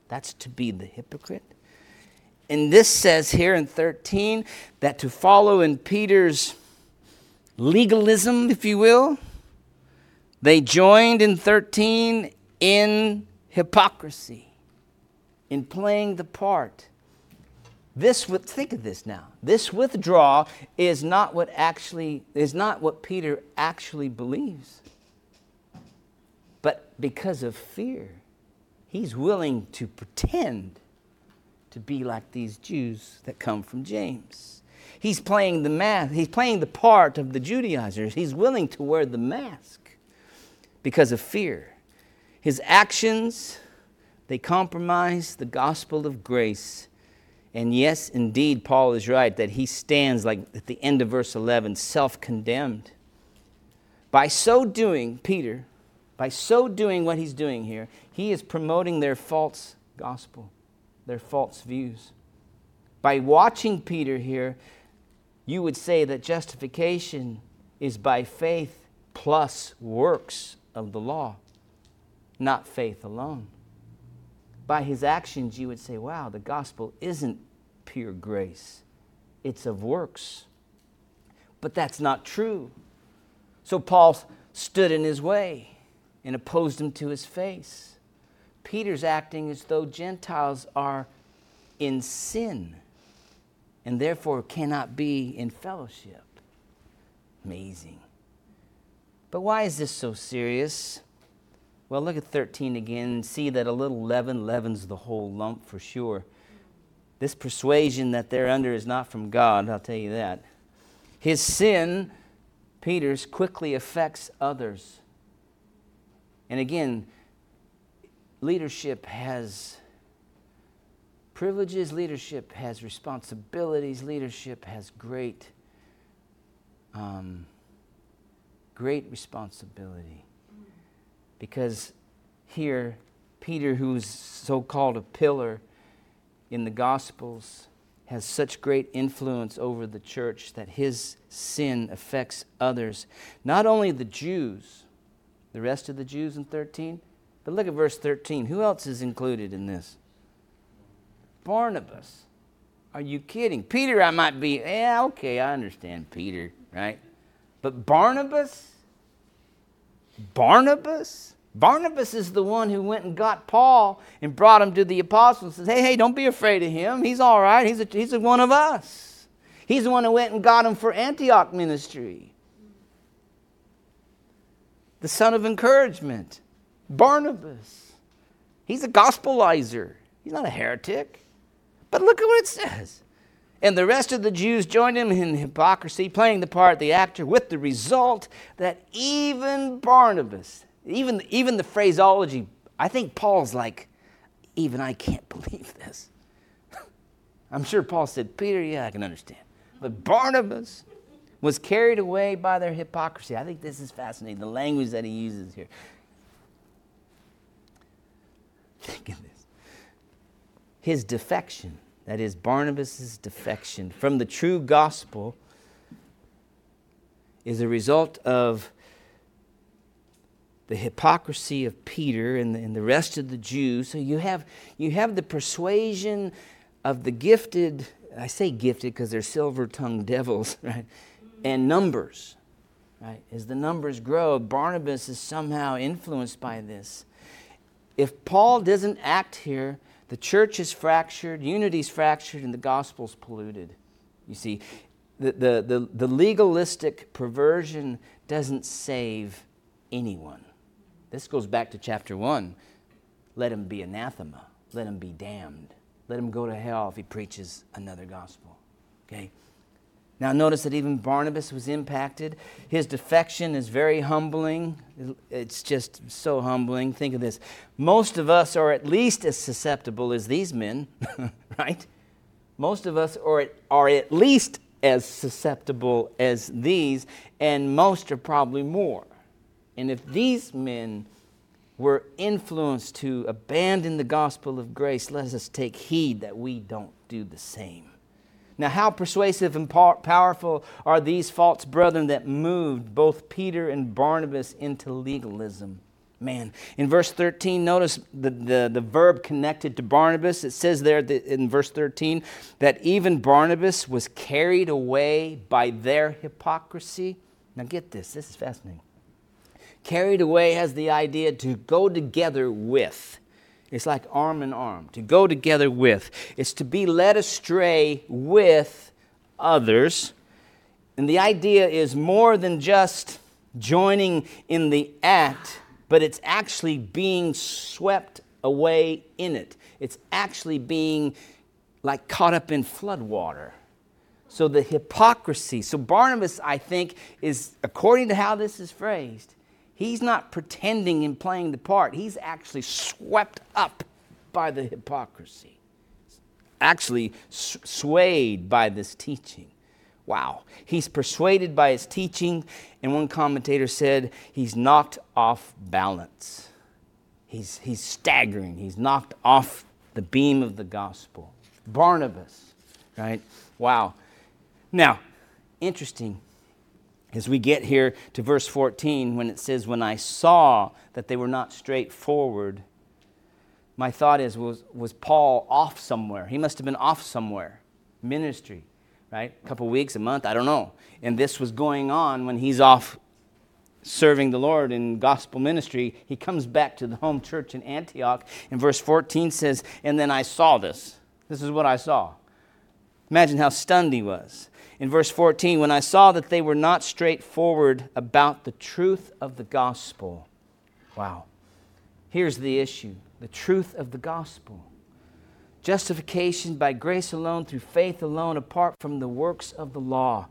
That's to be the hypocrite. And this says here in 13 that to follow in Peter's legalism, if you will, they joined in 13 in hypocrisy, in playing the part. This with think of this now. This withdrawal is not what actually is not what Peter actually believes. But because of fear, he's willing to pretend to be like these Jews that come from James. He's playing the math, he's playing the part of the Judaizers. He's willing to wear the mask because of fear. His actions, they compromise the gospel of grace and yes, indeed, Paul is right that he stands, like at the end of verse 11, self condemned. By so doing, Peter, by so doing what he's doing here, he is promoting their false gospel, their false views. By watching Peter here, you would say that justification is by faith plus works of the law, not faith alone by his actions, you would say, wow, the gospel isn't pure grace, it's of works. But that's not true. So Paul stood in his way and opposed him to his face. Peter's acting as though Gentiles are in sin and therefore cannot be in fellowship. Amazing. But why is this so serious? Well, look at 13 again see that a little leaven leavens the whole lump for sure. This persuasion that they're under is not from God, I'll tell you that. His sin, Peter's, quickly affects others. And again, leadership has privileges, leadership has responsibilities, leadership has great, um, great responsibility. Because here, Peter, who's so called a pillar in the Gospels, has such great influence over the church that his sin affects others. Not only the Jews, the rest of the Jews in 13, but look at verse 13. Who else is included in this? Barnabas. Are you kidding? Peter, I might be, yeah, okay, I understand Peter, right? But Barnabas? Barnabas? Barnabas is the one who went and got Paul and brought him to the apostles and says, Hey, hey, don't be afraid of him. He's all right. He's, a, he's a one of us. He's the one who went and got him for Antioch ministry. The son of encouragement, Barnabas. He's a gospelizer. He's not a heretic. But look at what it says. And the rest of the Jews joined him in hypocrisy, playing the part of the actor, with the result that even Barnabas, Even, even the phraseology, I think Paul's like, even I can't believe this. I'm sure Paul said, Peter, yeah, I can understand. But Barnabas was carried away by their hypocrisy. I think this is fascinating, the language that he uses here. Think of this. His defection, that is, Barnabas' defection from the true gospel, is a result of the hypocrisy of Peter and the, and the rest of the Jews. So you have, you have the persuasion of the gifted, I say gifted because they're silver tongued devils, right? And numbers, right? As the numbers grow, Barnabas is somehow influenced by this. If Paul doesn't act here, the church is fractured, unity is fractured, and the gospel's polluted. You see, the, the, the, the legalistic perversion doesn't save anyone. This goes back to chapter 1. Let him be anathema. Let him be damned. Let him go to hell if he preaches another gospel. Okay? Now, notice that even Barnabas was impacted. His defection is very humbling. It's just so humbling. Think of this. Most of us are at least as susceptible as these men, right? Most of us are, are at least as susceptible as these, and most are probably more. And if these men were influenced to abandon the gospel of grace, let us take heed that we don't do the same. Now, how persuasive and powerful are these false brethren that moved both Peter and Barnabas into legalism? Man, in verse 13, notice the, the, the verb connected to Barnabas. It says there in verse 13 that even Barnabas was carried away by their hypocrisy. Now, get this, this is fascinating. Carried away has the idea to go together with. It's like arm in arm, to go together with. It's to be led astray with others. And the idea is more than just joining in the act, but it's actually being swept away in it. It's actually being like caught up in floodwater. So the hypocrisy. So Barnabas, I think, is, according to how this is phrased, He's not pretending and playing the part. He's actually swept up by the hypocrisy, actually swayed by this teaching. Wow. He's persuaded by his teaching, and one commentator said he's knocked off balance. He's, he's staggering. He's knocked off the beam of the gospel. Barnabas, right? Wow. Now, interesting as we get here to verse 14, when it says, When I saw that they were not straightforward, my thought is, was, was Paul off somewhere? He must have been off somewhere. Ministry, right? A couple weeks, a month, I don't know. And this was going on when he's off serving the Lord in gospel ministry. He comes back to the home church in Antioch, and verse 14 says, And then I saw this. This is what I saw. Imagine how stunned he was in verse 14, when I saw that they were not straightforward about the truth of the gospel. Wow. Here's the issue the truth of the gospel. Justification by grace alone, through faith alone, apart from the works of the law.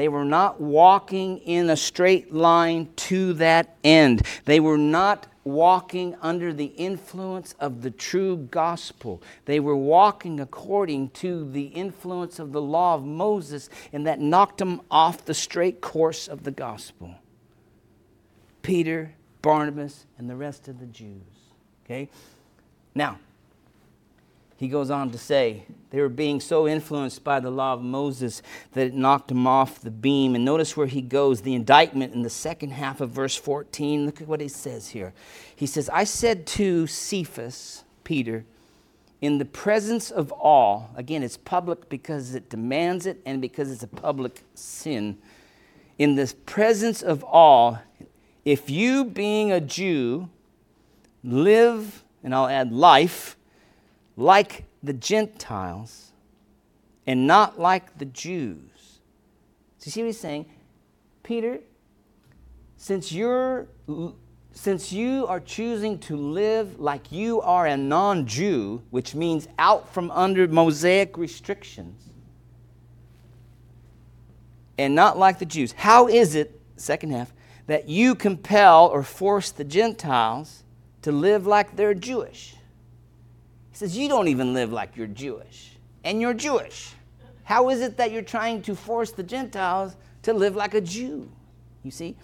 They were not walking in a straight line to that end. They were not walking under the influence of the true gospel. They were walking according to the influence of the law of Moses, and that knocked them off the straight course of the gospel. Peter, Barnabas, and the rest of the Jews. Okay? Now, he goes on to say they were being so influenced by the law of Moses that it knocked them off the beam. And notice where he goes, the indictment in the second half of verse 14. Look at what he says here. He says, I said to Cephas, Peter, in the presence of all, again, it's public because it demands it and because it's a public sin. In the presence of all, if you, being a Jew, live, and I'll add life, like the Gentiles and not like the Jews. So you see what he's saying? Peter, since you're since you are choosing to live like you are a non Jew, which means out from under Mosaic restrictions, and not like the Jews, how is it, second half, that you compel or force the Gentiles to live like they're Jewish. He says, You don't even live like you're Jewish, and you're Jewish. How is it that you're trying to force the Gentiles to live like a Jew? You see?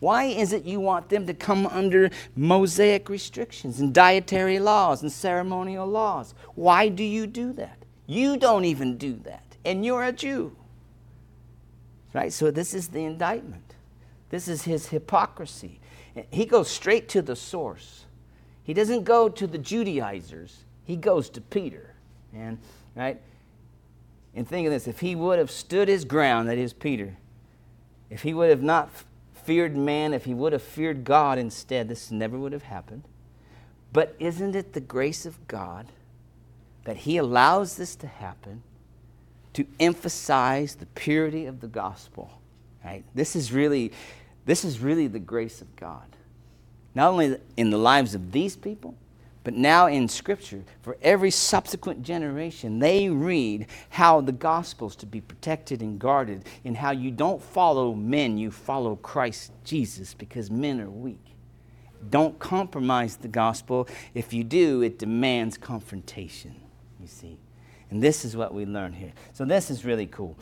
Why is it you want them to come under Mosaic restrictions and dietary laws and ceremonial laws? Why do you do that? You don't even do that, and you're a Jew. Right? So, this is the indictment. This is his hypocrisy. He goes straight to the source. He doesn't go to the Judaizers, he goes to Peter. And, right? And think of this if he would have stood his ground, that is Peter, if he would have not feared man, if he would have feared God instead, this never would have happened. But isn't it the grace of God that he allows this to happen to emphasize the purity of the gospel? Right? This is really this is really the grace of God. Not only in the lives of these people, but now in Scripture, for every subsequent generation, they read how the gospel's to be protected and guarded, and how you don't follow men, you follow Christ Jesus because men are weak. Don't compromise the gospel. If you do, it demands confrontation, you see. And this is what we learn here. So this is really cool.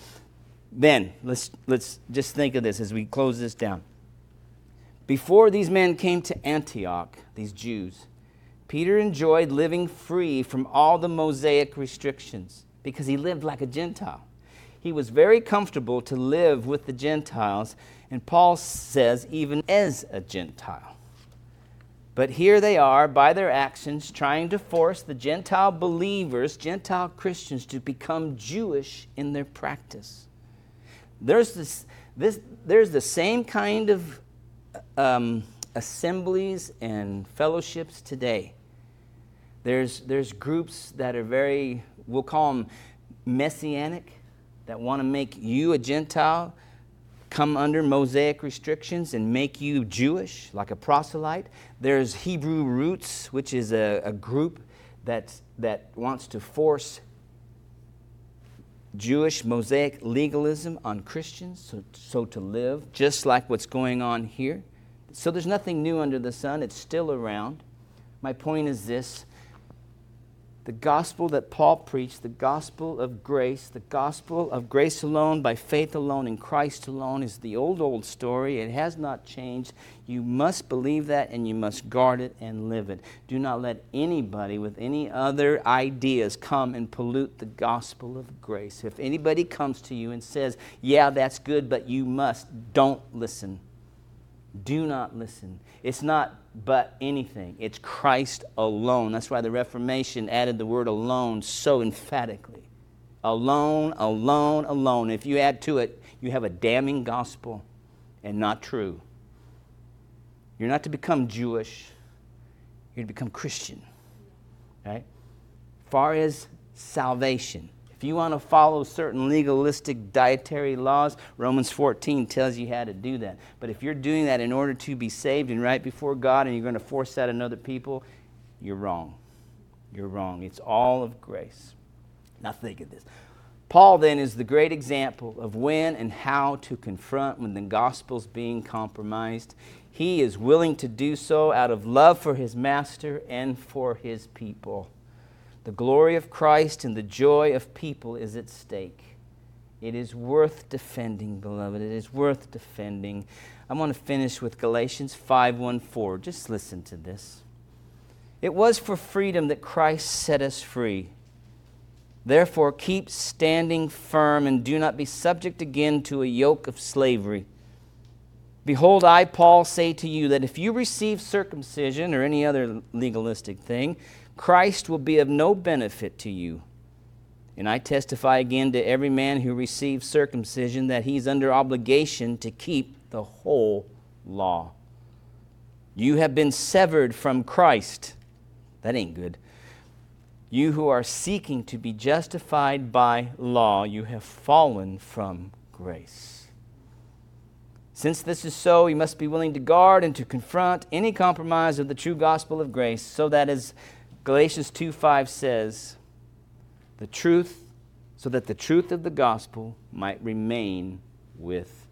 Then, let's, let's just think of this as we close this down. Before these men came to Antioch, these Jews, Peter enjoyed living free from all the Mosaic restrictions because he lived like a Gentile. He was very comfortable to live with the Gentiles, and Paul says, even as a Gentile. But here they are, by their actions, trying to force the Gentile believers, Gentile Christians, to become Jewish in their practice. There's, this, this, there's the same kind of um, assemblies and fellowships today there's, there's groups that are very, we'll call them messianic, that want to make you a Gentile, come under Mosaic restrictions and make you Jewish, like a proselyte. There's Hebrew Roots, which is a, a group that, that wants to force Jewish Mosaic legalism on Christians, so, so to live, just like what's going on here. So there's nothing new under the sun, it's still around. My point is this the gospel that Paul preached, the gospel of grace, the gospel of grace alone, by faith alone, in Christ alone, is the old, old story. It has not changed. You must believe that and you must guard it and live it. Do not let anybody with any other ideas come and pollute the gospel of grace. If anybody comes to you and says, Yeah, that's good, but you must, don't listen. Do not listen. It's not but anything, it's Christ alone. That's why the Reformation added the word alone so emphatically. Alone, alone, alone. If you add to it, you have a damning gospel and not true. You're not to become Jewish, you're to become Christian. Right? Far as salvation, if you want to follow certain legalistic dietary laws, Romans 14 tells you how to do that. But if you're doing that in order to be saved and right before God and you're going to force that on other people, you're wrong. You're wrong. It's all of grace. Now think of this. Paul then is the great example of when and how to confront when the gospel's being compromised. He is willing to do so out of love for his master and for his people. The glory of Christ and the joy of people is at stake. It is worth defending, beloved. It is worth defending. I want to finish with Galatians 5:14. Just listen to this. It was for freedom that Christ set us free. Therefore, keep standing firm and do not be subject again to a yoke of slavery. Behold, I, Paul, say to you that if you receive circumcision or any other legalistic thing, Christ will be of no benefit to you. And I testify again to every man who receives circumcision that he's under obligation to keep the whole law. You have been severed from Christ. That ain't good. You who are seeking to be justified by law, you have fallen from grace. Since this is so, you must be willing to guard and to confront any compromise of the true gospel of grace, so that as Galatians 2 5 says, the truth, so that the truth of the gospel might remain with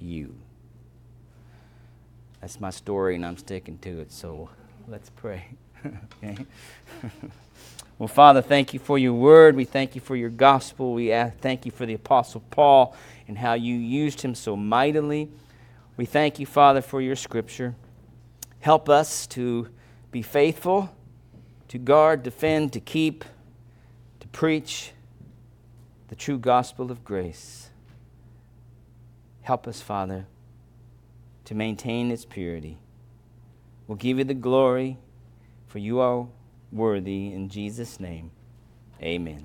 you. That's my story, and I'm sticking to it. So let's pray. okay? well, Father, thank you for your word. We thank you for your gospel. We thank you for the Apostle Paul and how you used him so mightily. We thank you, Father, for your scripture. Help us to be faithful, to guard, defend, to keep, to preach the true gospel of grace. Help us, Father, to maintain its purity. We'll give you the glory, for you are worthy. In Jesus' name, amen.